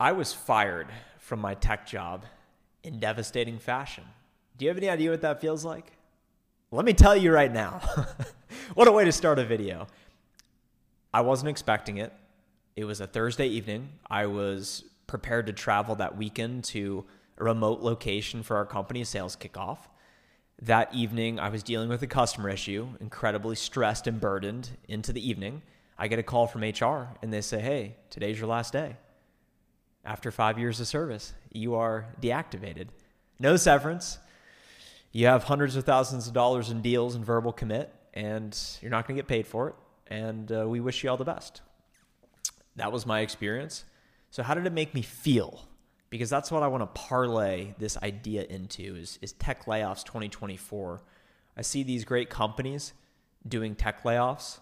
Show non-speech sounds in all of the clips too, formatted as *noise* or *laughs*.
I was fired from my tech job in devastating fashion. Do you have any idea what that feels like? Let me tell you right now. *laughs* what a way to start a video. I wasn't expecting it. It was a Thursday evening. I was prepared to travel that weekend to a remote location for our company sales kickoff. That evening, I was dealing with a customer issue, incredibly stressed and burdened into the evening. I get a call from HR and they say, Hey, today's your last day after five years of service, you are deactivated. No severance. You have hundreds of thousands of dollars in deals and verbal commit, and you're not going to get paid for it. And uh, we wish you all the best. That was my experience. So, how did it make me feel? Because that's what I want to parlay this idea into is, is tech layoffs 2024. I see these great companies doing tech layoffs.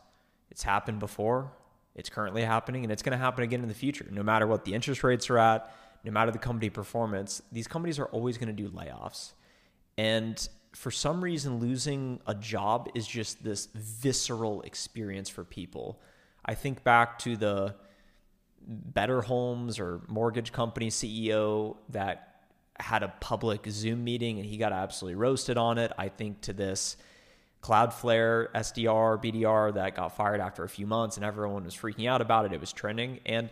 It's happened before. It's currently happening and it's going to happen again in the future. No matter what the interest rates are at, no matter the company performance, these companies are always going to do layoffs. And for some reason, losing a job is just this visceral experience for people. I think back to the Better Homes or mortgage company CEO that had a public Zoom meeting and he got absolutely roasted on it. I think to this Cloudflare SDR, BDR that got fired after a few months and everyone was freaking out about it. It was trending. And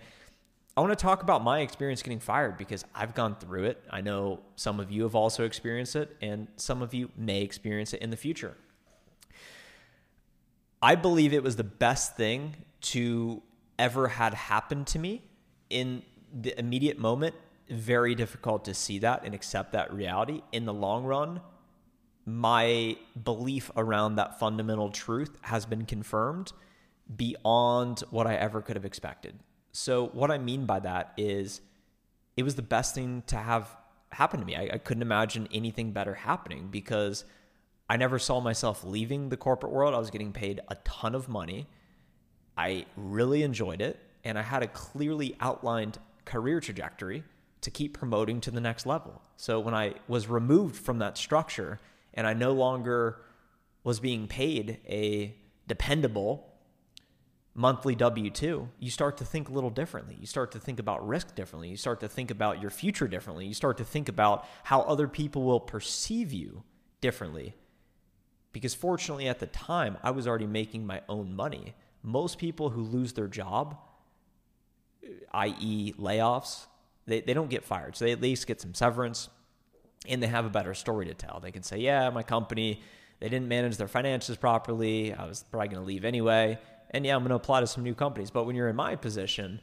I want to talk about my experience getting fired because I've gone through it. I know some of you have also experienced it, and some of you may experience it in the future. I believe it was the best thing to ever had happened to me in the immediate moment. Very difficult to see that and accept that reality. In the long run, my belief around that fundamental truth has been confirmed beyond what I ever could have expected. So, what I mean by that is it was the best thing to have happen to me. I, I, couldn't imagine anything better happening because I never saw myself leaving the corporate world. I was getting paid a ton of money. I really enjoyed it. And I had a clearly outlined career trajectory to keep promoting to the next level. So, when I was removed from that structure, and I no longer was being paid a dependable monthly W 2, you start to think a little differently. You start to think about risk differently. You start to think about your future differently. You start to think about how other people will perceive you differently. Because fortunately, at the time, I was already making my own money. Most people who lose their job, i.e., layoffs, they, they don't get fired. So they at least get some severance and they have a better story to tell. They can say, yeah, my company, they didn't manage their finances properly. I was probably going to leave anyway. And yeah, I'm going to apply to some new companies. But when you're in my position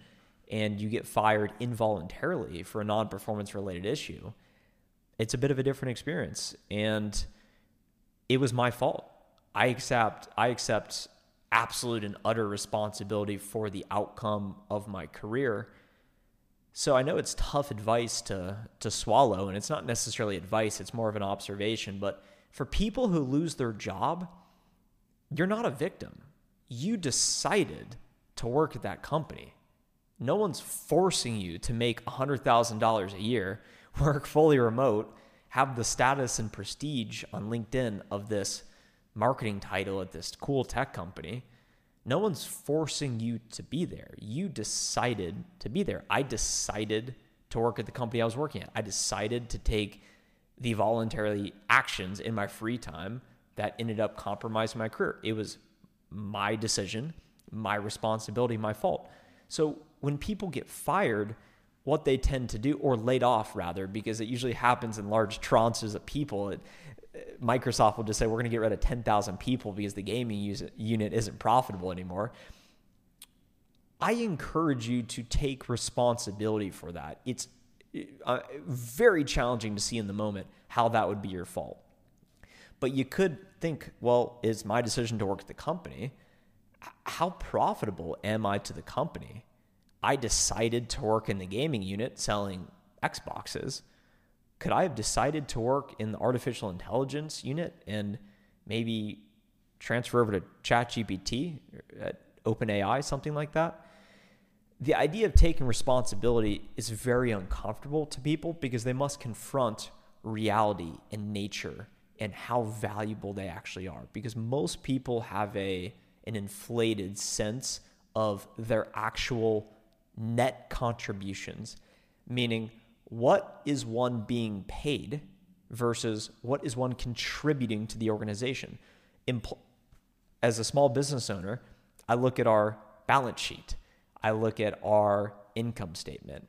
and you get fired involuntarily for a non performance related issue, it's a bit of a different experience. And it was my fault. I accept, I accept absolute and utter responsibility for the outcome of my career so I know it's tough advice to to swallow and it's not necessarily advice, it's more of an observation, but for people who lose their job, you're not a victim. You decided to work at that company. No one's forcing you to make $100,000 a year, *laughs* work fully remote, have the status and prestige on LinkedIn of this marketing title at this cool tech company. No one's forcing you to be there. You decided to be there. I decided to work at the company I was working at. I decided to take the voluntary actions in my free time that ended up compromising my career. It was my decision, my responsibility, my fault. So when people get fired, what they tend to do, or laid off rather, because it usually happens in large tranches of people. It, Microsoft will just say, we're going to get rid of 10,000 people because the gaming unit isn't profitable anymore. I encourage you to take responsibility for that. It's uh, very challenging to see in the moment how that would be your fault. But you could think, well, is my decision to work at the company? How profitable am I to the company? I decided to work in the gaming unit selling Xboxes could I have decided to work in the artificial intelligence unit and maybe transfer over to ChatGPT at OpenAI, something like that? The idea of taking responsibility is very uncomfortable to people because they must confront reality and nature and how valuable they actually are. Because most people have a an inflated sense of their actual net contributions meaning what is one being paid versus what is one contributing to the organization. As a small business owner, I look at our balance sheet, I look at our income statement.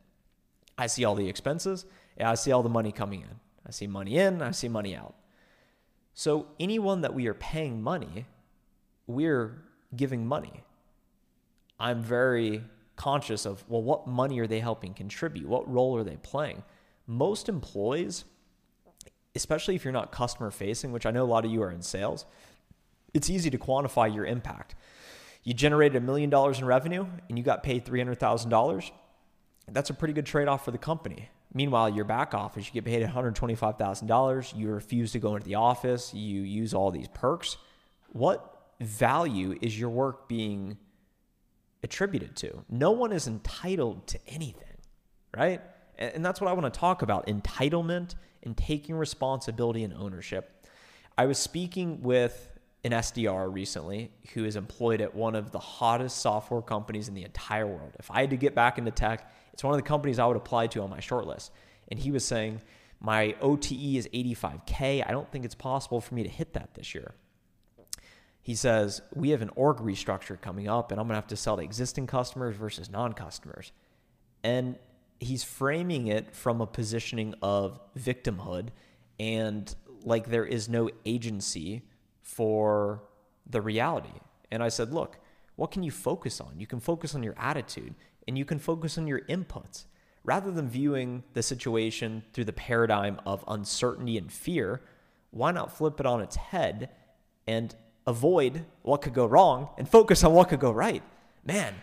I see all the expenses, I see all the money coming in. I see money in, I see money out. So, anyone that we are paying money, we're giving money. I'm very conscious of, well, what money are they helping contribute? What role are they playing? Most employees, especially if you're not customer facing, which I know a lot of you are in sales, it's easy to quantify your impact. You generated a million dollars in revenue and you got paid $300,000. That's a pretty good trade off for the company. Meanwhile, your back office, you get paid $125,000. You refuse to go into the office. You use all these perks. What value is your work being attributed to? No one is entitled to anything, right? And that's what I want to talk about entitlement and taking responsibility and ownership. I was speaking with an SDR recently who is employed at one of the hottest software companies in the entire world. If I had to get back into tech, it's one of the companies I would apply to on my short list. And he was saying, My OTE is 85K. I don't think it's possible for me to hit that this year. He says, We have an org restructure coming up, and I'm going to have to sell to existing customers versus non customers. And he's framing it from a positioning of victimhood and like there is no agency for the reality. And I said, Look, what can you focus on? You can focus on your attitude and you can focus on your inputs. Rather than viewing the situation through the paradigm of uncertainty and fear, why not flip it on its head and avoid what could go wrong and focus on what could go right? Man,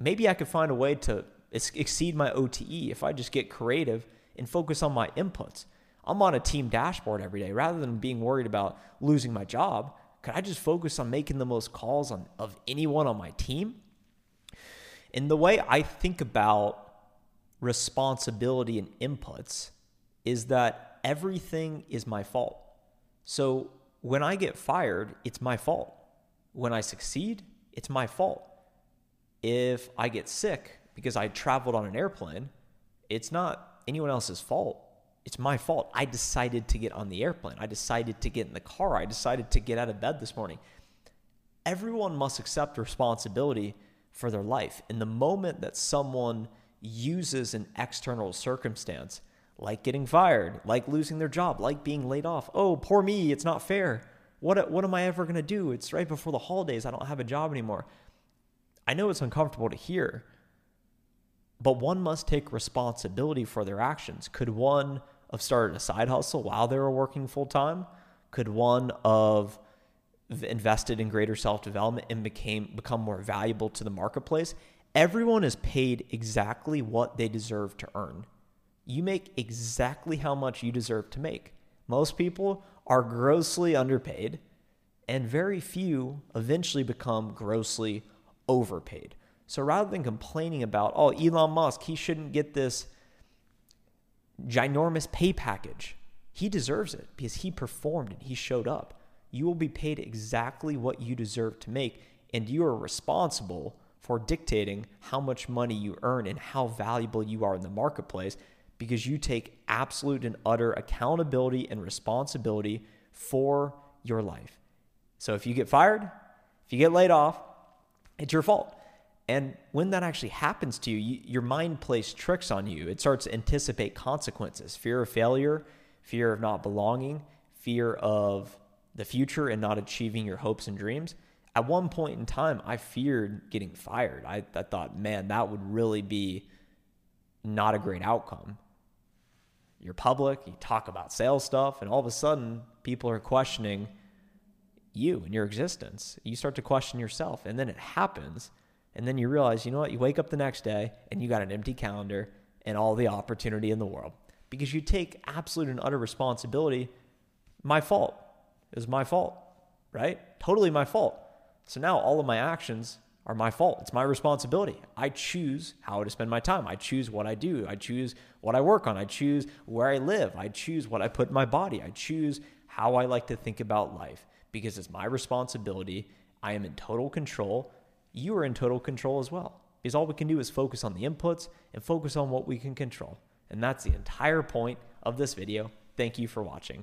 maybe I could find a way to exceed my OTE if I just get creative and focus on my inputs. I'm on a team dashboard every day rather than being worried about losing my job. Could I just focus on making the most calls on, of anyone on my team? And the way I think about responsibility and inputs is that everything is my fault. So when I get fired, it's my fault. When I succeed, it's my fault. If I get sick because I traveled on an airplane, it's not anyone else's fault. It's my fault. I decided to get on the airplane. I decided to get in the car. I decided to get out of bed this morning. Everyone must accept responsibility for their life. In the moment that someone uses an external circumstance, like getting fired, like losing their job, like being laid off, oh, poor me, it's not fair. What, what am I ever going to do? It's right before the holidays. I don't have a job anymore. I know it's uncomfortable to hear, but one must take responsibility for their actions. Could one have started a side hustle while they were working full time? Could one of invested in greater self-development and became become more valuable to the marketplace, everyone is paid exactly what they deserve to earn. You make exactly how much you deserve to make. Most people are grossly underpaid, and very few eventually become grossly overpaid. So rather than complaining about, oh, Elon Musk, he shouldn't get this ginormous pay package, he deserves it because he performed and he showed up you will be paid exactly what you deserve to make, and you are responsible for dictating how much money you earn and how valuable you are in the marketplace because you take absolute and utter accountability and responsibility for your life. So if you get fired, if you get laid off, it's your fault. And when that actually happens to you, you, your mind plays tricks on you. It starts to anticipate consequences fear of failure, fear of not belonging, fear of the future and not achieving your hopes and dreams, at one point in time, I feared getting fired. I, I thought, man, that would really be not a great outcome. You're public, you talk about sales stuff, and all of a sudden, people are questioning you and your existence. You start to question yourself, and then it happens. And then you realize, you know what? You wake up the next day and you got an empty calendar and all the opportunity in the world because you take absolute and utter responsibility. My fault. Was my fault, right? Totally my fault. So now all of my actions are my fault. It's my responsibility. I choose how to spend my time. I choose what I do. I choose what I work on. I choose where I live. I choose what I put in my body. I choose how I like to think about life because it's my responsibility. I am in total control. You are in total control as well. because all we can do is focus on the inputs and focus on what we can control. And that's the entire point of this video. Thank you for watching.